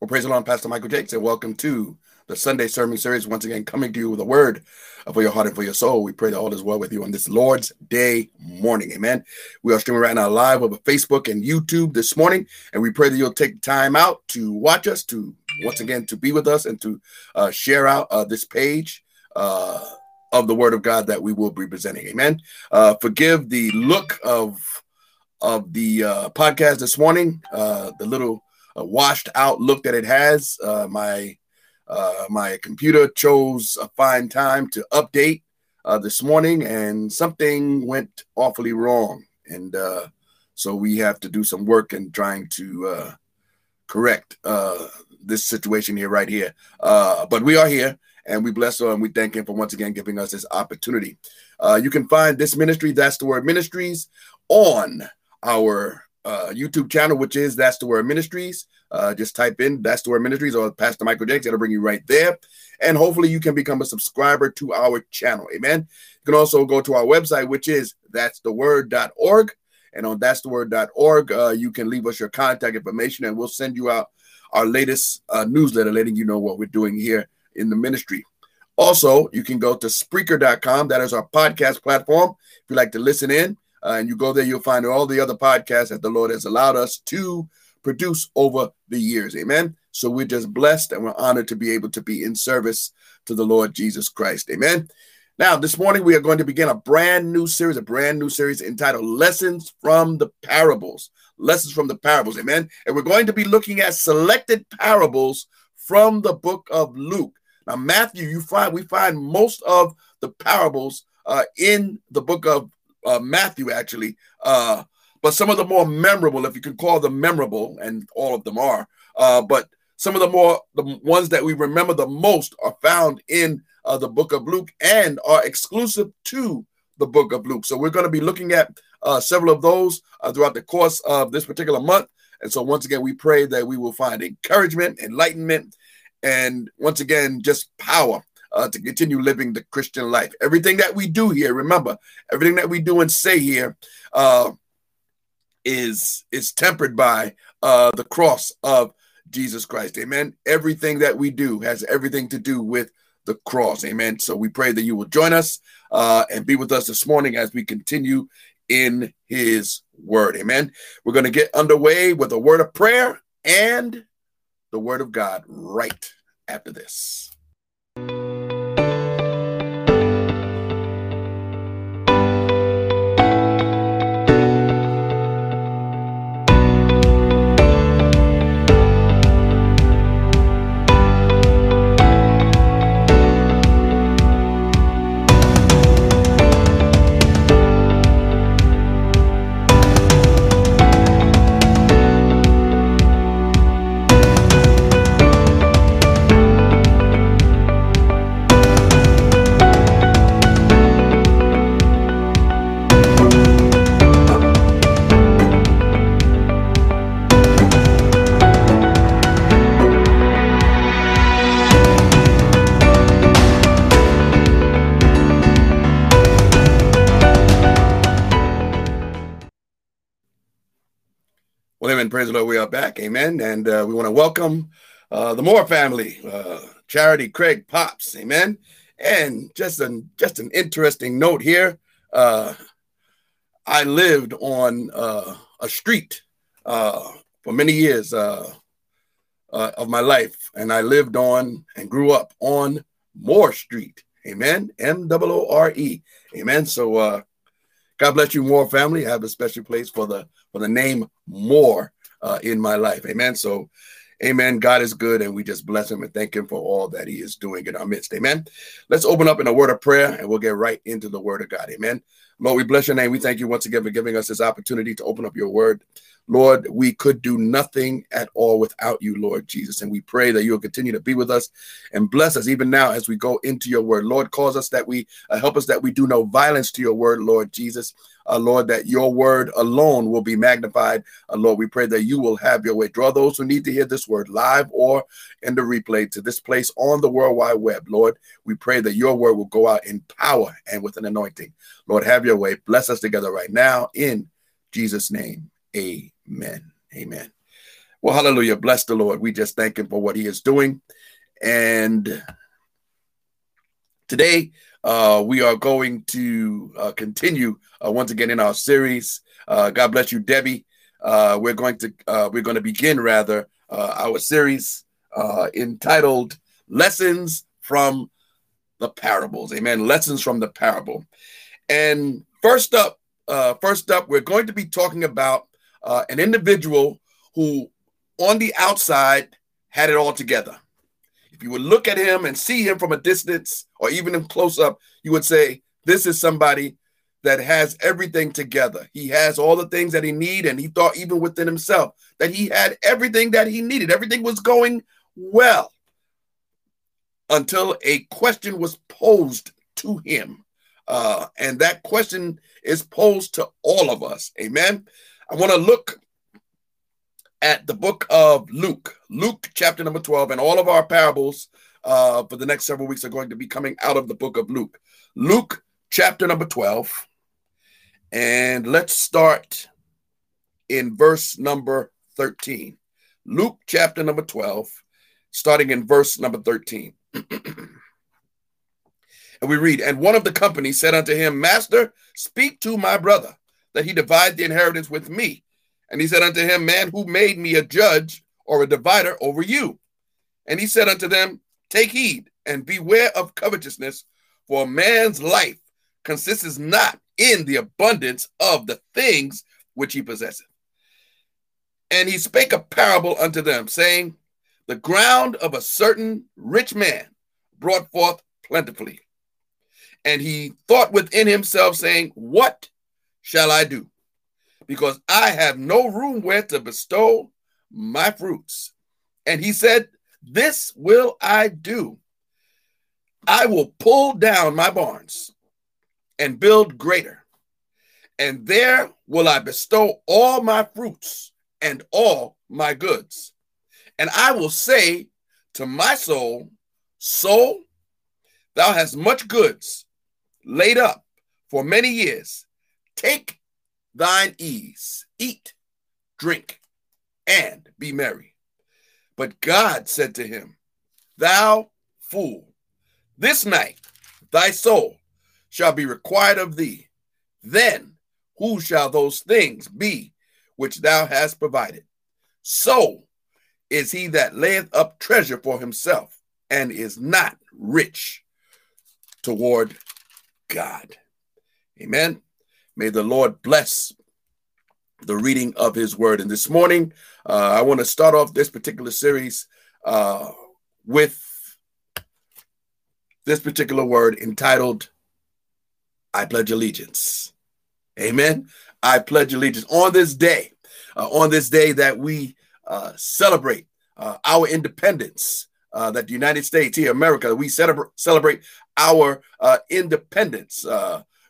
Well, praise the Lord, Pastor Michael Jakes, and welcome to the Sunday Sermon Series. Once again, coming to you with a word for your heart and for your soul. We pray that all is well with you on this Lord's Day morning. Amen. We are streaming right now live over Facebook and YouTube this morning, and we pray that you'll take time out to watch us, to once again to be with us, and to uh, share out uh, this page. Uh, of the Word of God that we will be presenting, Amen. Uh, forgive the look of of the uh, podcast this morning, uh, the little uh, washed out look that it has. Uh, my uh, my computer chose a fine time to update uh, this morning, and something went awfully wrong, and uh, so we have to do some work in trying to uh, correct this situation here, right here. But we are here, and we bless her, and we thank Him for once again giving us this opportunity. You can find this ministry, that's the word ministries, on our uh, YouTube channel, which is That's the Word Ministries. Uh, just type in That's the Word Ministries or Pastor Michael Jakes. It'll bring you right there. And hopefully you can become a subscriber to our channel. Amen. You can also go to our website, which is That's the Word.org. And on That's the Word.org, uh, you can leave us your contact information and we'll send you out our latest uh, newsletter letting you know what we're doing here in the ministry. Also, you can go to Spreaker.com. That is our podcast platform. If you'd like to listen in, uh, and you go there, you'll find all the other podcasts that the Lord has allowed us to produce over the years. Amen. So we're just blessed and we're honored to be able to be in service to the Lord Jesus Christ. Amen. Now, this morning we are going to begin a brand new series, a brand new series entitled Lessons from the Parables. Lessons from the Parables. Amen. And we're going to be looking at selected parables from the book of Luke. Now, Matthew, you find we find most of the parables uh, in the book of uh, Matthew actually, uh, but some of the more memorable, if you can call them memorable, and all of them are, uh, but some of the more the ones that we remember the most are found in uh, the book of Luke and are exclusive to the book of Luke. So we're going to be looking at uh, several of those uh, throughout the course of this particular month. And so once again, we pray that we will find encouragement, enlightenment, and once again, just power uh, to continue living the Christian life. Everything that we do here, remember, everything that we do and say here uh, is is tempered by uh, the cross of Jesus Christ. Amen. Everything that we do has everything to do with the cross. Amen. So we pray that you will join us uh, and be with us this morning as we continue in His Word. Amen. We're going to get underway with a word of prayer and the Word of God right after this. Praise we are back. Amen. And uh, we want to welcome uh, the Moore family, uh, Charity, Craig, Pops. Amen. And just an just an interesting note here. Uh, I lived on uh, a street uh, for many years of my life, and I lived on and grew up on Moore Street. Amen. M O O R E. Amen. So God bless you, Moore family. I have a special place for the for the name Moore uh, in my life. Amen. So, amen. God is good, and we just bless him and thank him for all that he is doing in our midst. Amen. Let's open up in a word of prayer and we'll get right into the word of God. Amen. Lord, we bless your name. We thank you once again for giving us this opportunity to open up your word. Lord, we could do nothing at all without you, Lord Jesus. And we pray that you'll continue to be with us and bless us even now as we go into your word. Lord, cause us that we uh, help us that we do no violence to your word, Lord Jesus. Uh, Lord, that your word alone will be magnified. Uh, Lord, we pray that you will have your way. Draw those who need to hear this word live or in the replay to this place on the World Wide Web. Lord, we pray that your word will go out in power and with an anointing. Lord, have your way. Bless us together right now in Jesus' name. Amen. Amen. Well, hallelujah. Bless the Lord. We just thank him for what he is doing. And today, uh, we are going to uh, continue uh, once again in our series. Uh, God bless you, Debbie. Uh, we're going to uh, we're going to begin rather our series entitled "Lessons from the Parables." Amen. Lessons from the parable. And first up, first up, we're going to be talking about uh, an individual who, on the outside, had it all together. If you would look at him and see him from a distance or even in close up, you would say, This is somebody that has everything together. He has all the things that he need, and he thought even within himself that he had everything that he needed. Everything was going well until a question was posed to him. Uh, and that question is posed to all of us. Amen. I want to look at the book of Luke, Luke chapter number 12, and all of our parables uh, for the next several weeks are going to be coming out of the book of Luke. Luke chapter number 12. And let's start in verse number 13. Luke chapter number 12, starting in verse number 13. and we read, And one of the company said unto him, Master, speak to my brother that he divide the inheritance with me. And he said unto him, Man, who made me a judge or a divider over you? And he said unto them, Take heed and beware of covetousness, for a man's life consists not in the abundance of the things which he possesseth. And he spake a parable unto them, saying, The ground of a certain rich man brought forth plentifully. And he thought within himself, saying, What shall I do? Because I have no room where to bestow my fruits. And he said, This will I do. I will pull down my barns and build greater. And there will I bestow all my fruits and all my goods. And I will say to my soul, Soul, thou hast much goods laid up for many years. Take thine ease, eat, drink, and be merry. But God said to him, Thou fool, this night thy soul shall be required of thee. Then who shall those things be which thou hast provided? So is he that layeth up treasure for himself and is not rich toward God. Amen. May the Lord bless the reading of his word. And this morning, uh, I want to start off this particular series uh, with this particular word entitled, I Pledge Allegiance. Amen. I pledge allegiance on this day, uh, on this day that we uh, celebrate uh, our independence, uh, that the United States, here, America, we celebrate, celebrate our independence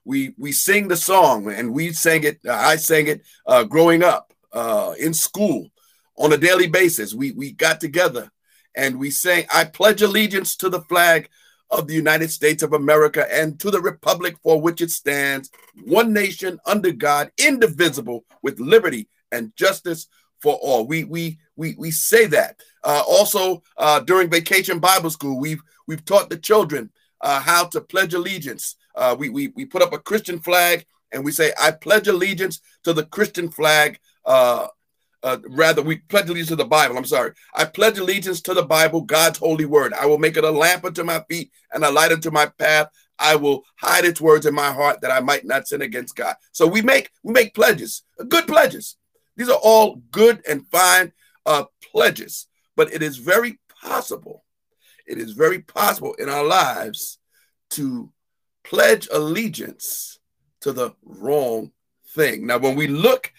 we we sing the song and we sang it i sang it uh, growing up uh, in school on a daily basis. We we got together and we sang i pledge allegiance to the flag of the united states of america and to the republic for which it stands one nation under god indivisible with liberty and justice for all. We we we, we say that. Uh, also uh, during vacation bible school we've we've taught the children uh, how to pledge allegiance uh, we, we, we put up a Christian flag and we say, I pledge allegiance to the Christian flag. Uh, uh, rather, we pledge allegiance to the Bible. I'm sorry. I pledge allegiance to the Bible, God's holy word. I will make it a lamp unto my feet and a light unto my path. I will hide its words in my heart that I might not sin against God. So we make we make pledges, good pledges. These are all good and fine uh, pledges, but it is very possible. It is very possible in our lives to pledge allegiance to the wrong thing. Now, when we look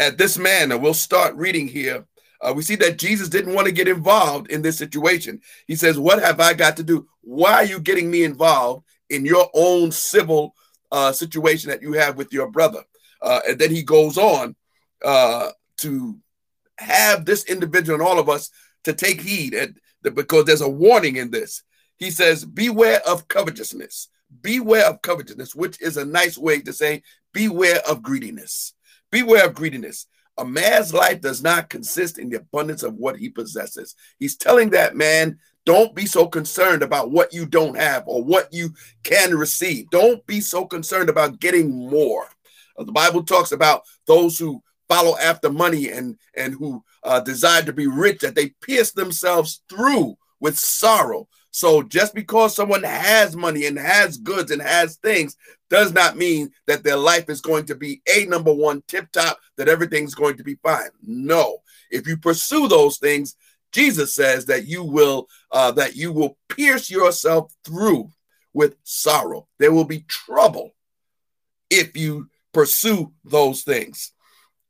at this man, and we'll start reading here. Uh, we see that Jesus didn't want to get involved in this situation. He says, What have I got to do? Why are you getting me involved in your own civil uh, situation that you have with your brother? Uh, and then he goes on uh, to have this individual and all of us to take heed because there's a warning in this. He says, Beware of covetousness. Beware of covetousness, which is a nice way to say, Beware of greediness. Beware of greediness. A man's life does not consist in the abundance of what he possesses. He's telling that man, don't be so concerned about what you don't have or what you can receive. Don't be so concerned about getting more. Uh, the Bible talks about those who follow after money and and who uh, desire to be rich that they pierce themselves through with sorrow so just because someone has money and has goods and has things does not mean that their life is going to be a number one tip top that everything's going to be fine. No. If you pursue those things jesus says that you will uh, that you will pierce yourself through with sorrow. There will be trouble if you pursue those things.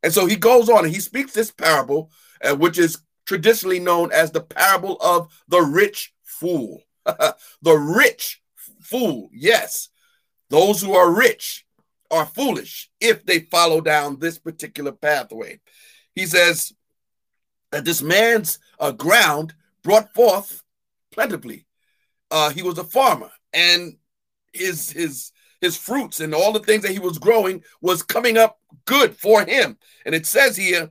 And so he goes on and he speaks this parable, uh, which is traditionally known as the parable of the rich fool. the rich fool, yes. Those who are rich are foolish if they follow down this particular pathway. He says that this man's uh, ground brought forth plentifully. Uh, he was a farmer, and his his his fruits and all the things that he was growing was coming up good for him. And it says here,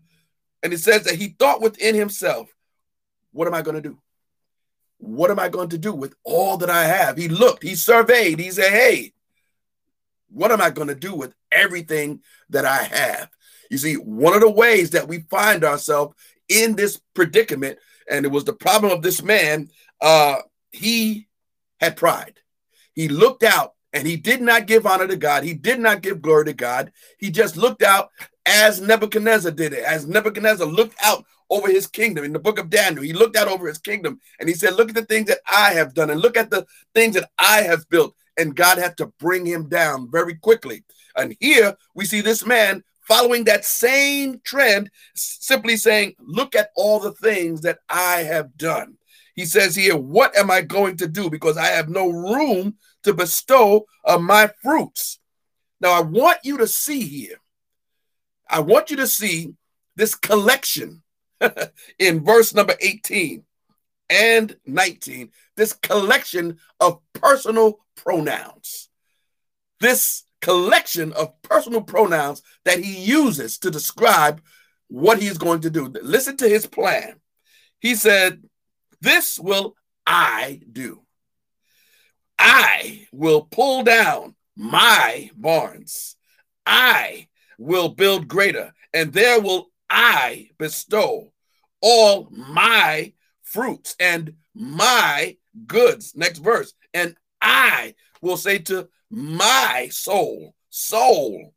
and it says that he thought within himself, What am I going to do? What am I going to do with all that I have? He looked, he surveyed, he said, Hey, what am I going to do with everything that I have? You see, one of the ways that we find ourselves in this predicament, and it was the problem of this man, uh, he had pride. He looked out and he did not give honor to God. He did not give glory to God. He just looked out as Nebuchadnezzar did it. As Nebuchadnezzar looked out over his kingdom in the book of Daniel, he looked out over his kingdom and he said, Look at the things that I have done and look at the things that I have built. And God had to bring him down very quickly. And here we see this man following that same trend, simply saying, Look at all the things that I have done. He says here, What am I going to do? Because I have no room to bestow uh, my fruits. Now, I want you to see here, I want you to see this collection in verse number 18 and 19, this collection of personal pronouns. This collection of personal pronouns that he uses to describe what he's going to do. Listen to his plan. He said, This will I do. I will pull down my barns. I will build greater, and there will I bestow all my fruits and my goods. Next verse. And I will say to my soul, soul,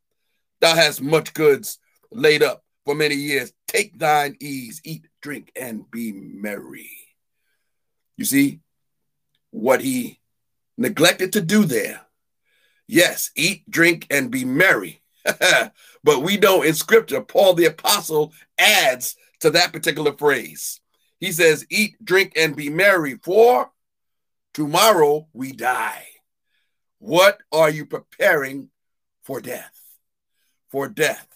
thou hast much goods laid up for many years. Take thine ease, eat, drink, and be merry. You see what he neglected to do there. Yes, eat, drink, and be merry. but we know in scripture, Paul the apostle adds to that particular phrase. He says, Eat, drink, and be merry, for tomorrow we die. What are you preparing for death? For death.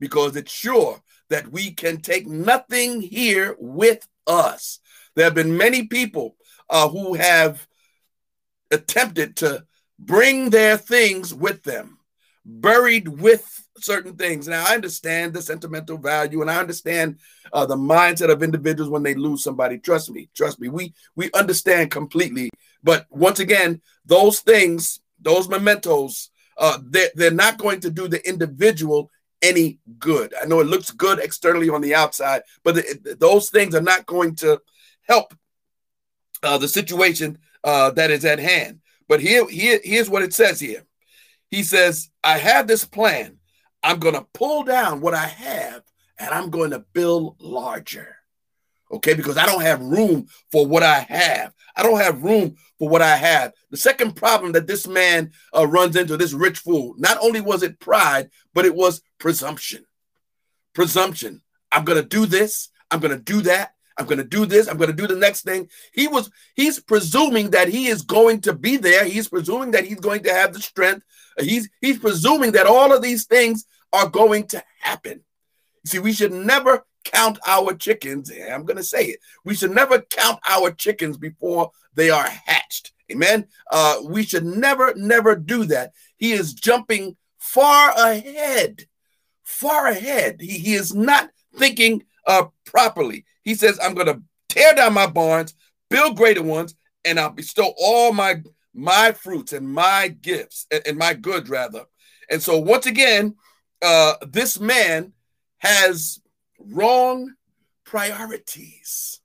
Because it's sure that we can take nothing here with us. There have been many people uh, who have attempted to bring their things with them, buried with certain things. Now, I understand the sentimental value and I understand uh, the mindset of individuals when they lose somebody. Trust me, trust me. We we understand completely. But once again, those things, those mementos, uh, they're, they're not going to do the individual any good. I know it looks good externally on the outside, but the, those things are not going to help uh, the situation uh, that is at hand. But here, here, here's what it says here. He says, I have this plan. I'm going to pull down what I have and I'm going to build larger. Okay, because I don't have room for what I have. I don't have room for what I have. The second problem that this man uh, runs into, this rich fool, not only was it pride, but it was presumption. presumption. I'm going to do this. I'm going to do that. I'm going to do this. I'm going to do the next thing. He was, he's presuming that he is going to be there. He's presuming that he's going to have the strength. He's, he's presuming that all of these things are going to happen. See, we should never count our chickens. I'm going to say it. We should never count our chickens before they are hatched. Amen. Uh, we should never, never do that. He is jumping far ahead, far ahead. He, he is not thinking uh, properly. He says, I'm going to tear down my barns, build greater ones, and I'll bestow all my my fruits and my gifts and, my goods rather. And so once again, uh, this man has wrong priorities.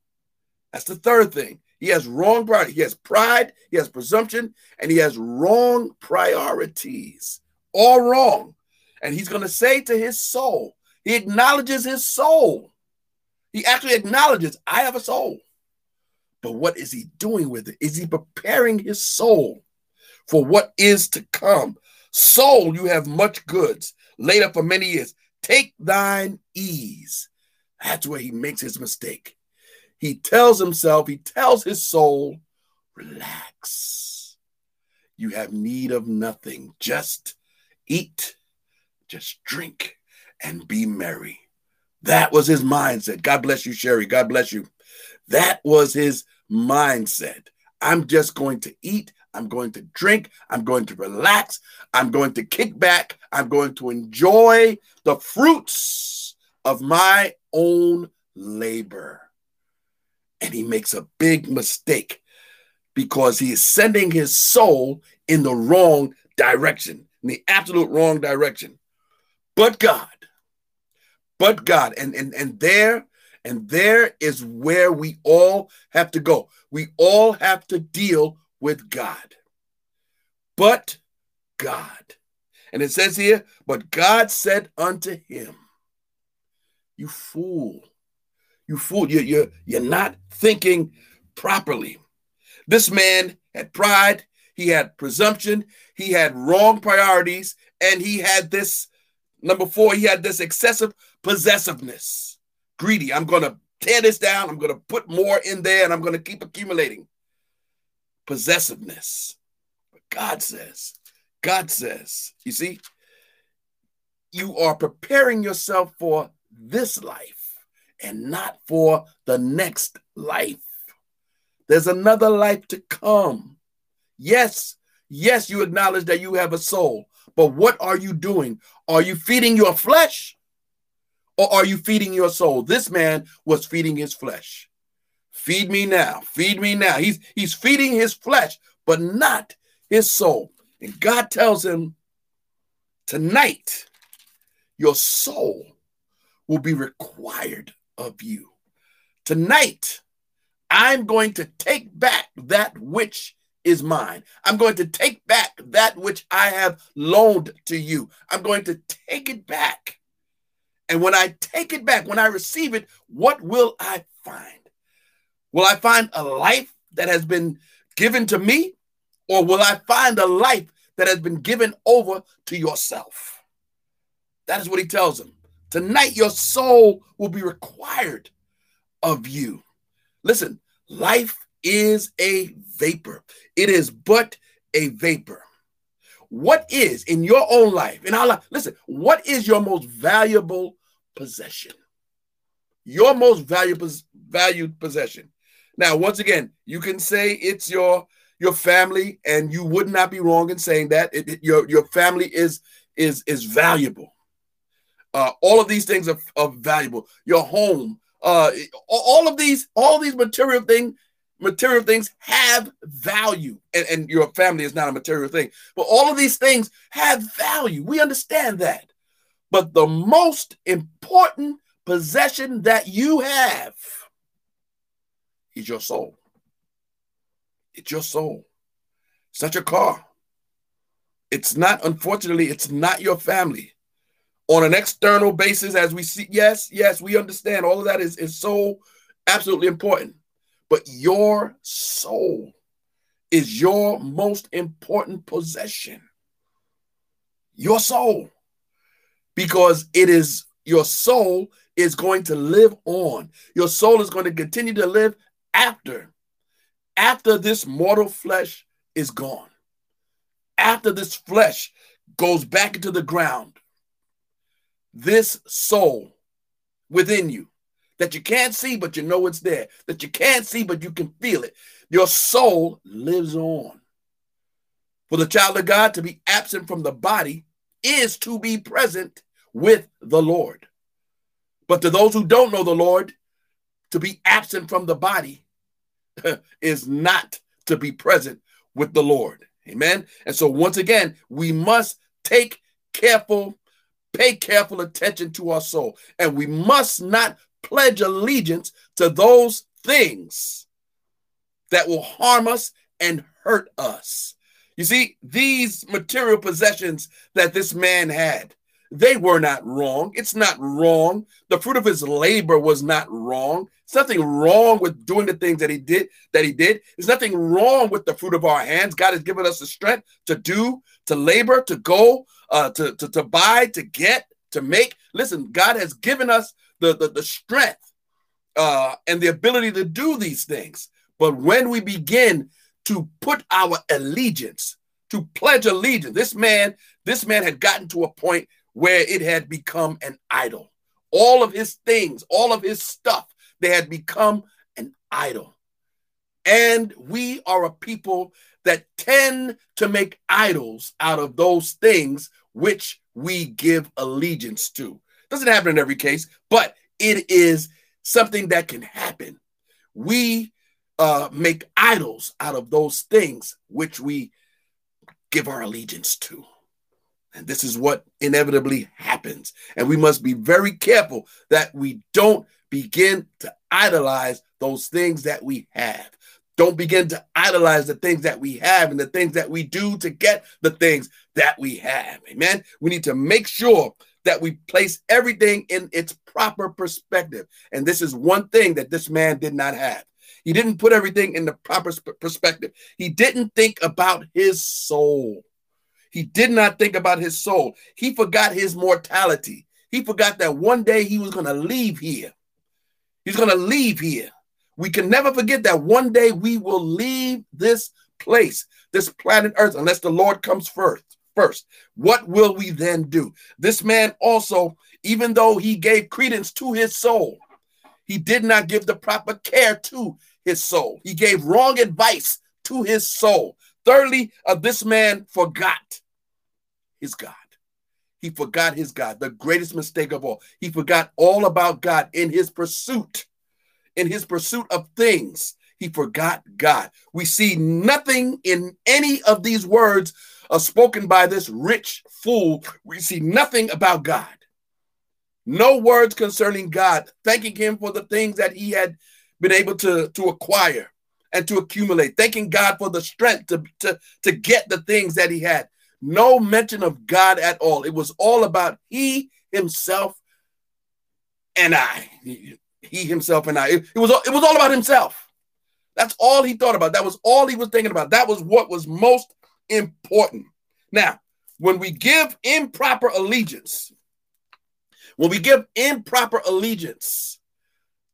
That's the third thing. He has wrong priorities. He has pride, he has presumption, and he has wrong priorities. All wrong. And he's going to say to his soul, he acknowledges his soul. He actually acknowledges, I have a soul. But what is he doing with it? Is he preparing his soul for what is to come? Soul, you have much goods laid up for many years. Take thine ease. That's where he makes his mistake. He tells himself, he tells his soul, relax. You have need of nothing. Just eat, just drink, and be merry. That was his mindset. God bless you, Sherry. God bless you. That was his mindset. I'm just going to eat. I'm going to drink. I'm going to relax. I'm going to kick back. I'm going to enjoy the fruits of my own labor. And he makes a big mistake because he is sending his soul in the wrong direction, in the absolute wrong direction. But God, but God, and and and there and there is where we all have to go. We all have to deal with God. But God. And it says here, but God said unto him, You fool. You fool. You're, you're, you're not thinking properly. This man had pride, he had presumption, he had wrong priorities, and he had this number four, he had this excessive possessiveness. Greedy. I'm going to tear this down, I'm going to put more in there, and I'm going to keep accumulating. Possessiveness. But God says, God says, you see, you are preparing yourself for this life and not for the next life. There's another life to come. Yes, yes, you acknowledge that you have a soul, but what are you doing? Are you feeding your flesh or are you feeding your soul? This man was feeding his flesh. Feed me now, feed me now. He's he's feeding his flesh, but not his soul. And God tells him, tonight, your soul will be required of you. Tonight, I'm going to take back that which is mine. I'm going to take back that which I have loaned to you. I'm going to take it back. And when I take it back, when I receive it, what will I find? Will I find a life that has been given to me? Or will I find a life that has been given over to yourself? That is what he tells him. Tonight, your soul will be required of you. Listen, life is a vapor, it is but a vapor. What is in your own life, in our life, listen, what is your most valuable possession? Your most valuable valued possession. Now, once again, you can say it's your your family, and you would not be wrong in saying that it, it, your your family is is is valuable. Uh, all of these things are, are valuable. Your home, uh, all of these, all these material things, material things have value, and, and your family is not a material thing. But all of these things have value. We understand that. But the most important possession that you have is your soul. It's your soul. It's not your car. It's not, unfortunately, it's not your family. On an external basis, as we see, yes, yes, we understand all of that is, is so absolutely important. But your soul is your most important possession. Your soul. Because it is your soul is going to live on. Your soul is going to continue to live after after this mortal flesh is gone. After this flesh goes back into the ground. This soul within you that you can't see, but you know it's there, that you can't see, but you can feel it. Your soul lives on. For the child of God to be absent from the body is to be present with the Lord. But to those who don't know the Lord, to be absent from the body is not to be present with the Lord. Amen. And so, once again, we must take careful, pay careful attention to our soul. And we must not pledge allegiance to those things that will harm us and hurt us. You see, these material possessions that this man had, they were not wrong. It's not wrong. The fruit of his labor was not wrong. It's nothing wrong with doing the things that he did, that he did. There's nothing wrong with the fruit of our hands. God has given us the strength to do, to labor, to go, uh, to, to, to buy, to get, to make. Listen, God has given us the, the, the strength uh, and the ability to do these things. But when we begin to put our allegiance, to pledge allegiance, this man, this man had gotten to a point where it had become an idol. All of his things, all of his stuff, they had become an idol. And we are a people that tend to make idols out of those things which we give allegiance to. Doesn't happen in every case, but it is something that can happen. We uh, make idols out of those things which we give our allegiance to. And this is what inevitably happens. And we must be very careful that we don't begin to idolize those things that we have. Don't begin to idolize the things that we have and the things that we do to get the things that we have. Amen. We need to make sure that we place everything in its proper perspective. And this is one thing that this man did not have. He didn't put everything in the proper perspective. He didn't think about his soul. He did not think about his soul. He forgot his mortality. He forgot that one day he was going to leave here. He's going to leave here. We can never forget that one day we will leave this place, this planet Earth, unless the Lord comes first first. What will we then do? This man also, even though he gave credence to his soul, he did not give the proper care to his soul. He gave wrong advice to his soul. Thirdly, uh, this man forgot his God. He forgot his God, the greatest mistake of all. He forgot all about God in his pursuit, in his pursuit of things. He forgot God. We see nothing in any of these words uh, spoken by this rich fool, we see nothing about God. No words concerning God, thanking him for the things that he had been able to, to acquire and to accumulate, thanking God for the strength to, to, to get the things that he had. No mention of God at all. It was all about he himself and I. He, himself and I. It, it was it was all about himself. That's all he thought about. That was all he was thinking about. That was what was most important. Now, when we give improper allegiance, when we give improper allegiance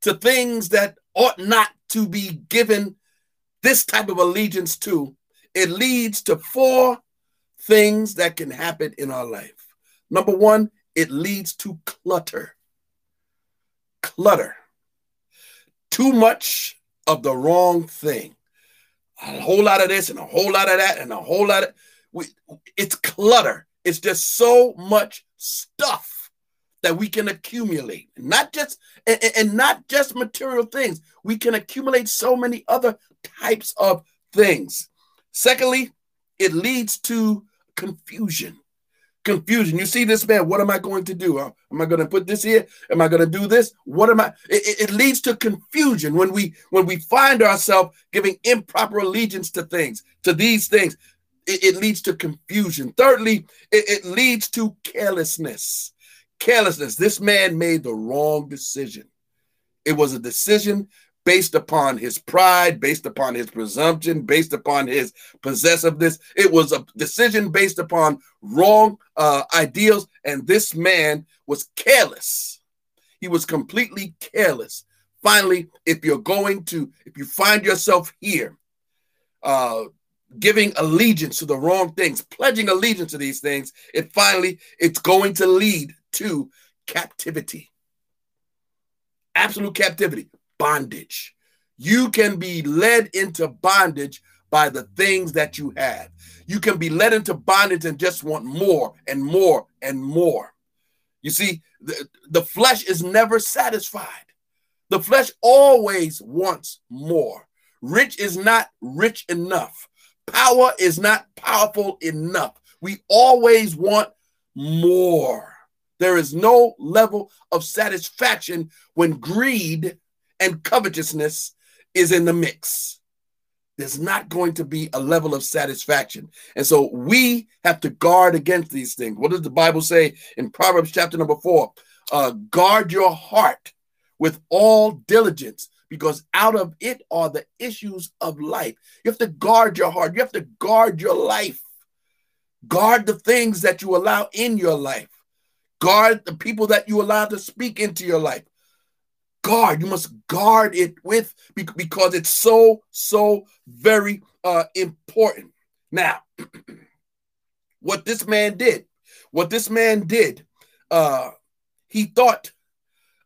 to things that ought not to be given this type of allegiance to, it leads to four things that can happen in our life. Number one, it leads to clutter. Clutter. Too much of the wrong thing a whole lot of this and a whole lot of that and a whole lot of we, it's clutter. It's just so much stuff that we can accumulate. Not just and, and not just material things. We can accumulate so many other types of things. Secondly, it leads to confusion confusion. You see this man, what am I going to do? Uh, am I going to put this here? Am I going to do this? What am I? It, it, leads to confusion when we when we find ourselves giving improper allegiance to things, to these things. It, it leads to confusion. Thirdly, it, it leads to carelessness. Carelessness. This man made the wrong decision. It was a decision based upon his pride, based upon his presumption, based upon his possessiveness. It was a decision based upon wrong uh, ideals, and this man was careless. He was completely careless. Finally, if you're going to, if you find yourself here, uh, giving allegiance to the wrong things, pledging allegiance to these things, it finally it's going to lead to captivity. Absolute captivity bondage. You can be led into bondage by the things that you have. You can be led into bondage and just want more and more and more. You see, the, the flesh is never satisfied. The flesh always wants more. Rich is not rich enough. Power is not powerful enough. We always want more. There is no level of satisfaction when greed and covetousness is in the mix. There's not going to be a level of satisfaction. And so we have to guard against these things. What does the Bible say in Proverbs chapter number four? Uh, guard your heart with all diligence because out of it are the issues of life. You have to guard your heart, you have to guard your life, guard the things that you allow in your life, guard the people that you allow to speak into your life guard. You must guard it with because it's so so very uh, important. Now, what this man did, what this man did, uh, he thought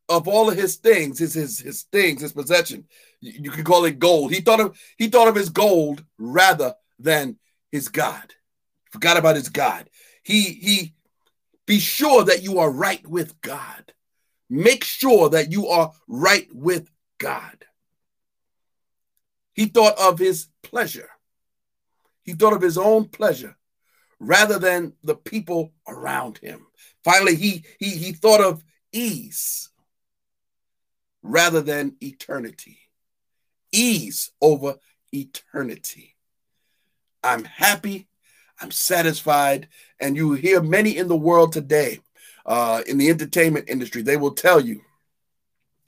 of all of his things, his his his things, his possession. You can call it gold. He thought of he thought of his gold rather than his God. Forgot about his God. He he be sure that you are right with God. Make sure that you are right with God. He thought of his pleasure. He thought of his own pleasure rather than the people around him. Finally, he, he, he thought of ease rather than eternity. Ease over eternity. I'm happy, I'm satisfied, and you hear many in the world today uh, in the entertainment industry, they will tell you.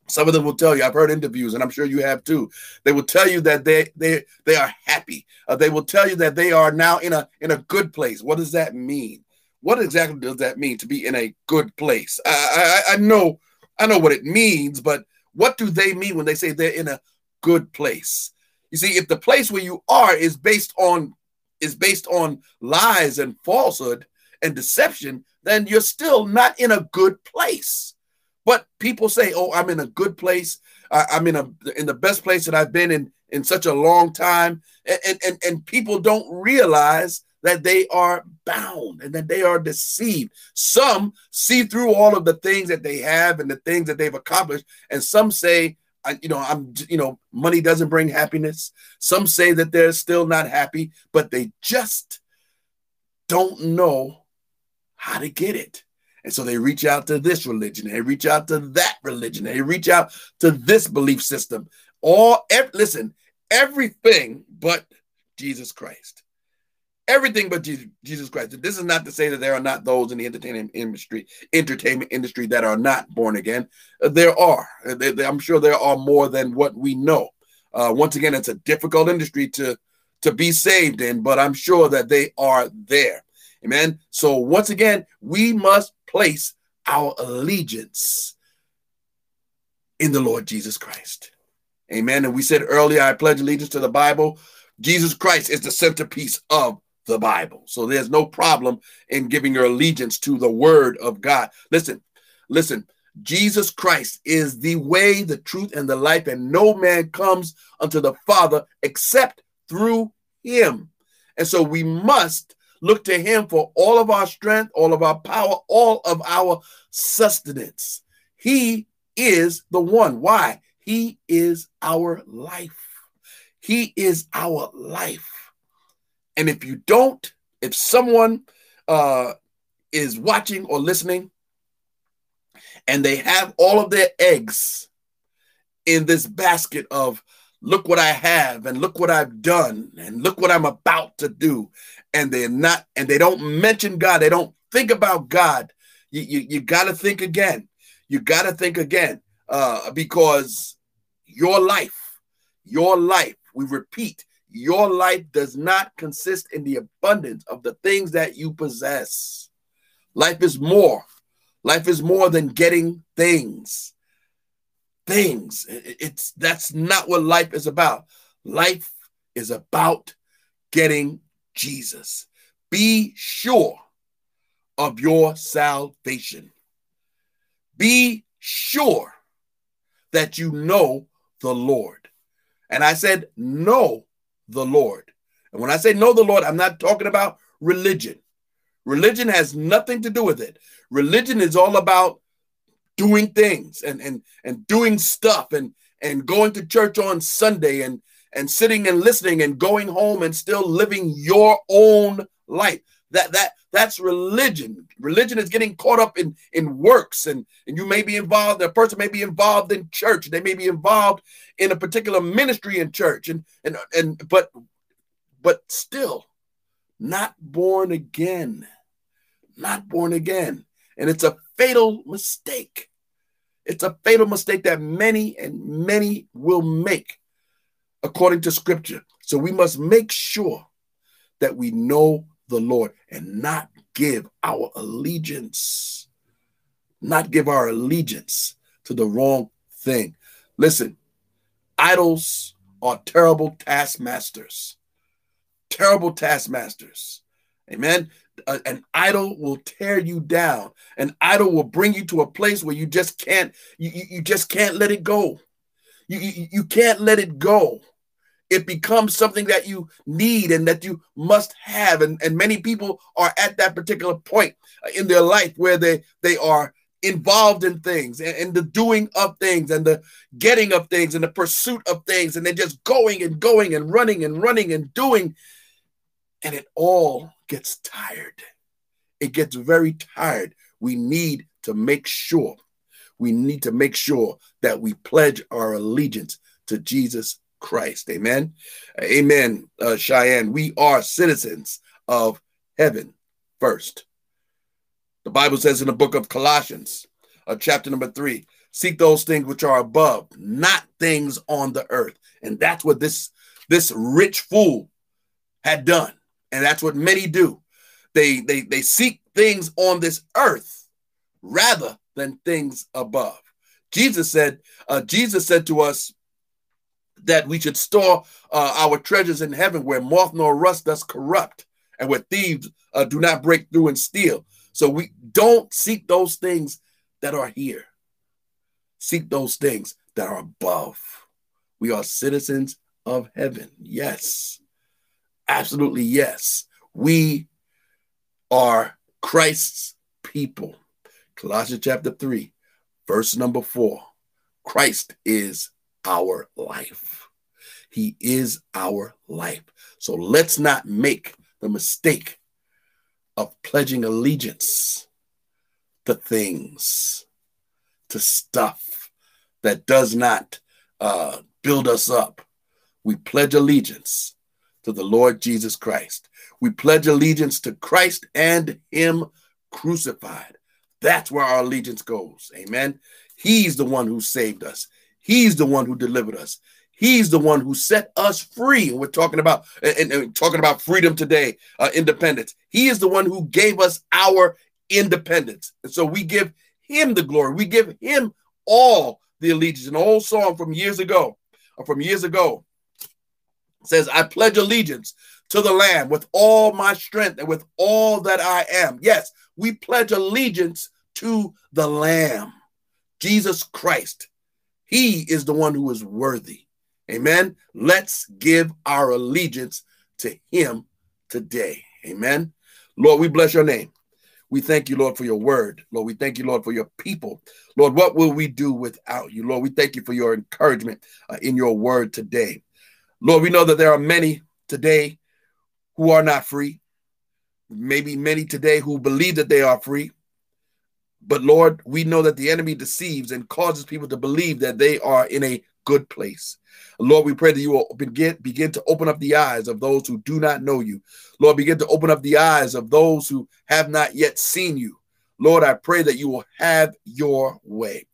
Some of them will tell you. I've heard interviews, and I'm sure you have too. They will tell you that they they they are happy. Uh, they will tell you that they are now in a in a good place. What does that mean? What exactly does that mean to be in a good place? I, I, I know I know what it means, but what do they mean when they say they're in a good place? You see, if the place where you are is based on is based on lies and falsehood and deception, then you're still not in a good place. But people say, "Oh, I'm in a good place. I'm in a in the best place that I've been in in such a long time," and and and people don't realize that they are bound and that they are deceived. Some see through all of the things that they have and the things that they've accomplished, and some say, I, you know, I'm, you know, money doesn't bring happiness. Some say that they're still not happy, but they just don't know how to get it. And so they reach out to this religion, they reach out to that religion, they reach out to this belief system. All listen, everything but Jesus Christ. Everything but Jesus Christ. This is not to say that there are not those in the entertainment industry, entertainment industry that are not born again. Uh, there are. I'm sure there are more than what we know. Uh, once again, it's a difficult industry to to be saved in, but I'm sure that they are there. Amen. So once again, we must place our allegiance in the Lord Jesus Christ. Amen. And we said earlier, I pledge allegiance to the Bible. Jesus Christ is the centerpiece of the Bible. So there's no problem in giving your allegiance to the word of God. Listen, listen. Jesus Christ is the way, the truth, and the life, and no man comes unto the Father except through him. And so we must look to him for all of our strength, all of our power, all of our sustenance. He is the one. Why? He is our life. He is our life. And if you don't, if someone uh, is watching or listening and they have all of their eggs in this basket of look what I have and look what I've done and look what I'm about to do and they're not and they don't mention God, they don't think about God, you, you, you got to think again. You got to think again uh, because your life your life, we repeat, your life does not consist in the abundance of the things that you possess. Life is more. Life is more than getting things. Things. It's that's not what life is about. Life is about getting Jesus. Be sure of your salvation. Be sure that you know the Lord. And I said, know the Lord. And when I say know the Lord, I'm not talking about religion. Religion has nothing to do with it. Religion is all about doing things and and and doing stuff and and going to church on Sunday and and sitting and listening and going home and still living your own life. That that that's religion. Religion is getting caught up in in works and and you may be involved. A person may be involved in church. They may be involved in a particular ministry in church and and and but but still not born again. Not born again. And it's a fatal mistake. It's a fatal mistake that many and many will make according to scripture. So we must make sure that we know the Lord and not give our allegiance, not give our allegiance to the wrong thing. Listen, idols are terrible taskmasters, terrible taskmasters. Amen. Uh, an idol will tear you down. An idol will bring you to a place where you just can't, you, you just can't let it go. You, you, you can't let it go it becomes something that you need and that you must have. And, and many people are at that particular point in their life where they they are involved in things and, and, the doing of things and the getting of things and the pursuit of things. And they're just going and going and running and running and doing. And it all gets tired. It gets very tired. We need to make sure we need to make sure that we pledge our allegiance to Jesus Christ. Amen. Amen, uh, Cheyenne. We are citizens of heaven first. The Bible says in the book of Colossians, uh, chapter number three, seek those things which are above, not things on the earth. And that's what this, this rich fool had done. And that's what many do. They, they, they seek things on this earth rather than things above. Jesus said, uh, Jesus said to us that we should store uh, our treasures in heaven where moth nor rust does corrupt and where thieves uh, do not break through and steal. So we don't seek those things that are here. Seek those things that are above. We are citizens of heaven. Yes. Absolutely yes. We are Christ's people. Colossians chapter 3, verse number 4. Christ is our life. He is our life. So let's not make the mistake of pledging allegiance to things, to stuff that does not uh, build us up. We pledge allegiance to the Lord Jesus Christ. We pledge allegiance to Christ and Him crucified. That's where our allegiance goes. Amen. He's the one who saved us. He's the one who delivered us. He's the one who set us free. We're talking about and, and talking about freedom today, uh, independence. He is the one who gave us our independence. And so we give him the glory. We give him all the allegiance. An old song from years ago, or from years ago, says, I pledge allegiance to the Lamb with all my strength and with all that I am. Yes, we pledge allegiance to the Lamb, Jesus Christ. He is the one who is worthy. Amen. Let's give our allegiance to him today. Amen. Lord, we bless your name. We thank you, Lord, for your word. Lord, we thank you, Lord, for your people. Lord, what will we do without you? Lord, we thank you for your encouragement uh, in your word today. Lord, we know that there are many today who are not free. Maybe many today who believe that they are free. But Lord, we know that the enemy deceives and causes people to believe that they are in a good place. Lord, we pray that you will begin, begin to open up the eyes of those who do not know you. Lord, begin to open up the eyes of those who have not yet seen you. Lord, I pray that you will have your way.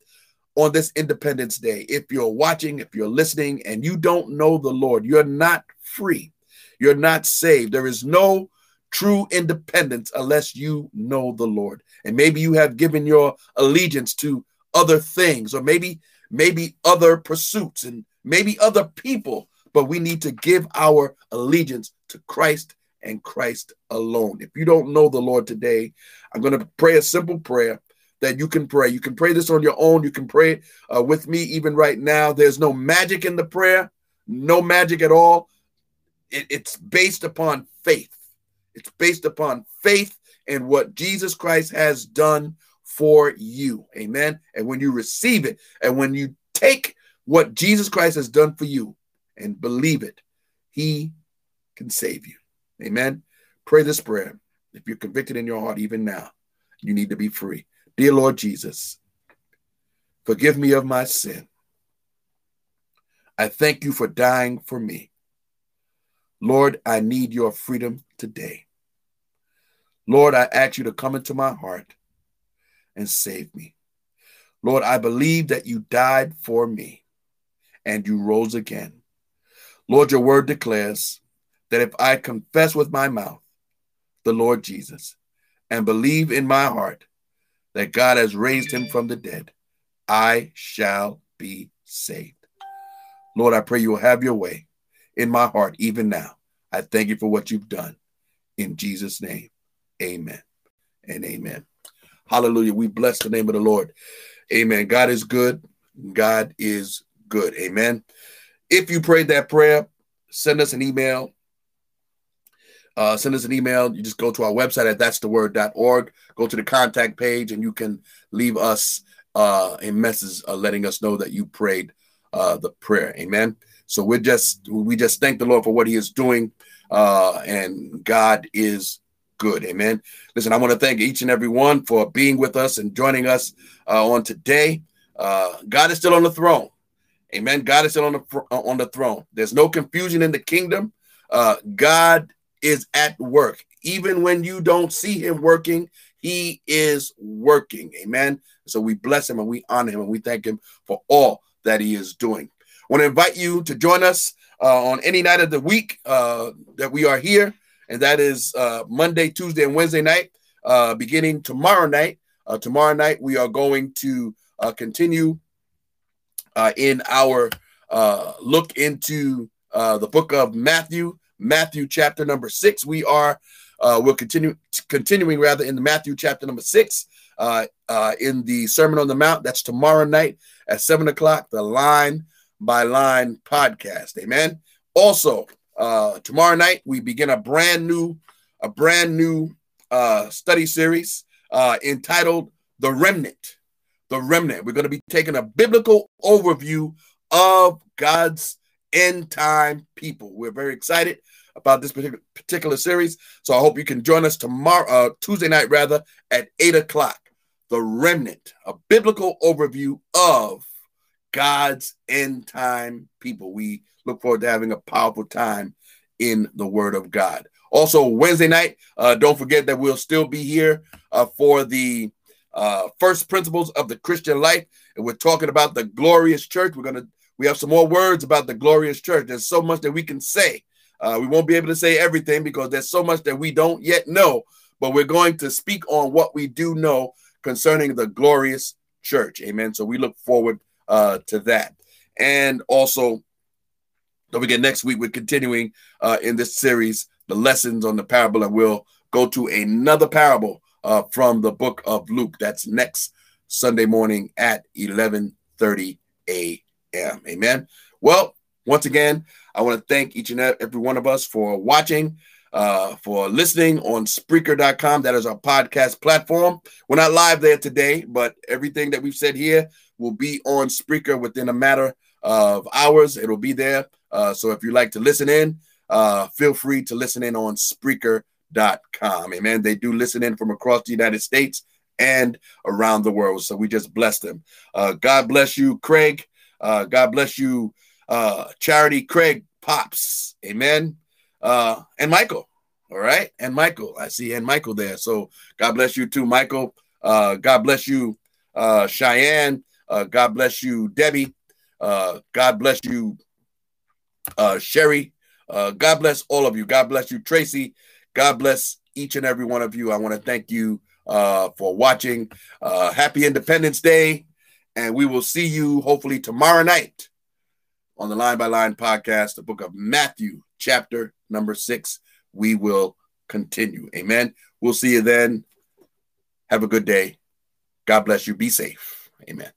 on this Independence Day, if you're watching, if you're listening, and you don't know the Lord, you're not free. You're not saved. There is no true independence unless you know the Lord. And maybe you have given your allegiance to other things, or maybe maybe other pursuits, and maybe other people. But we need to give our allegiance to Christ and Christ alone. If you don't know the Lord today, I'm going to pray a simple prayer that you can pray. You can pray this on your own. You can pray uh, with me even right now. There's no magic in the prayer, no magic at all. It, it's based upon faith. It's based upon faith and what Jesus Christ has done for you. Amen. And when you receive it, and when you take what Jesus Christ has done for you and believe it, He can save you. Amen. Pray this prayer. If you're convicted in your heart, even now, you need to be free. Dear Lord Jesus, forgive me of my sin. I thank you for dying for me. Lord, I need your freedom today. Lord, I ask you to come into my heart and save me. Lord, I believe that you died for me and you rose again. Lord, your word declares that if I confess with my mouth the Lord Jesus and believe in my heart that God has raised him from the dead, I shall be saved. Lord, I pray you will have your way in my heart even now. I thank you for what you've done. In Jesus' name, amen and amen. Hallelujah. We bless the name of the Lord. Amen. God is good. God is good. Amen. If you prayed that prayer, send us an email uh, send us an email. You just go to our website at that's the word.org, go to the contact page, and you can leave us uh, a message uh, letting us know that you prayed uh, the prayer. Amen. So we're just we just thank the Lord for what He is doing, uh, and God is good. Amen. Listen, I want to thank each and every one for being with us and joining us uh, on today. Uh, God is still on the throne. Amen. God is still on the on the throne. There's no confusion in the kingdom. Uh, God is at work. Even when you don't see him working, he is working. Amen. So we bless him and we honor him and we thank him for all that he is doing. I want to invite you to join us uh, on any night of the week uh, that we are here, and that is uh, Monday, Tuesday, and Wednesday night, uh, beginning tomorrow night. Uh, tomorrow night, we are going to uh, continue in our look into the book of Matthew. Matthew chapter number six. We are uh, we'll continue continuing rather in the Matthew chapter number six uh, uh, in the Sermon on the Mount. That's tomorrow night at seven o'clock. The line by line podcast. Amen. Also, uh, tomorrow night we begin a brand new a brand new uh, study series uh, entitled "The Remnant." The Remnant. We're going to be taking a biblical overview of God's end time people. We're very excited about this particular, particular series. So I hope you can join us tomorrow, uh, Tuesday night rather, at eight o'clock. The Remnant, a biblical overview of God's end time people. We look forward to having a powerful time in the Word of God. Also, Wednesday night, uh, don't forget that we'll still be here uh, for the uh, first principles of the Christian life, and we're talking about the glorious church. We're gonna we have some more words about the glorious church. There's so much that we can say uh, we won't be able to say everything because there's so much that we don't yet know, but we're going to speak on what we do know concerning the glorious church. Amen. So we look forward uh, to that. And also, don't forget, next week we're continuing uh, in this series the lessons on the parable, and we'll go to another parable uh, from the book of Luke. That's next Sunday morning at 11:30 a.m. Amen. Well, once again, I want to thank each and every one of us for watching, uh, for listening on Spreaker.com. That is our podcast platform. We're not live there today, but everything that we've said here will be on Spreaker within a matter of hours. It'll be there. Uh, so if you like to listen in, uh, feel free to listen in on Spreaker.com. Amen. They do listen in from across the United States and around the world. So we just bless them. Uh, God bless you, Craig. Uh, God bless you, uh, Charity Craig Pops. Amen. Uh, and Michael. All right. And Michael. I see and Michael there. So God bless you too, Michael. Uh, God bless you, uh, Cheyenne. Uh, God bless you, Debbie. Uh, God bless you, uh, Sherry. Uh, God bless all of you. God bless you, Tracy. God bless each and every one of you. I want to thank you uh, for watching. Uh, happy Independence Day. And we will see you hopefully tomorrow night on the Line by Line podcast, the book of Matthew, chapter number six. We will continue. Amen. We'll see you then. Have a good day. God bless you. Be safe. Amen.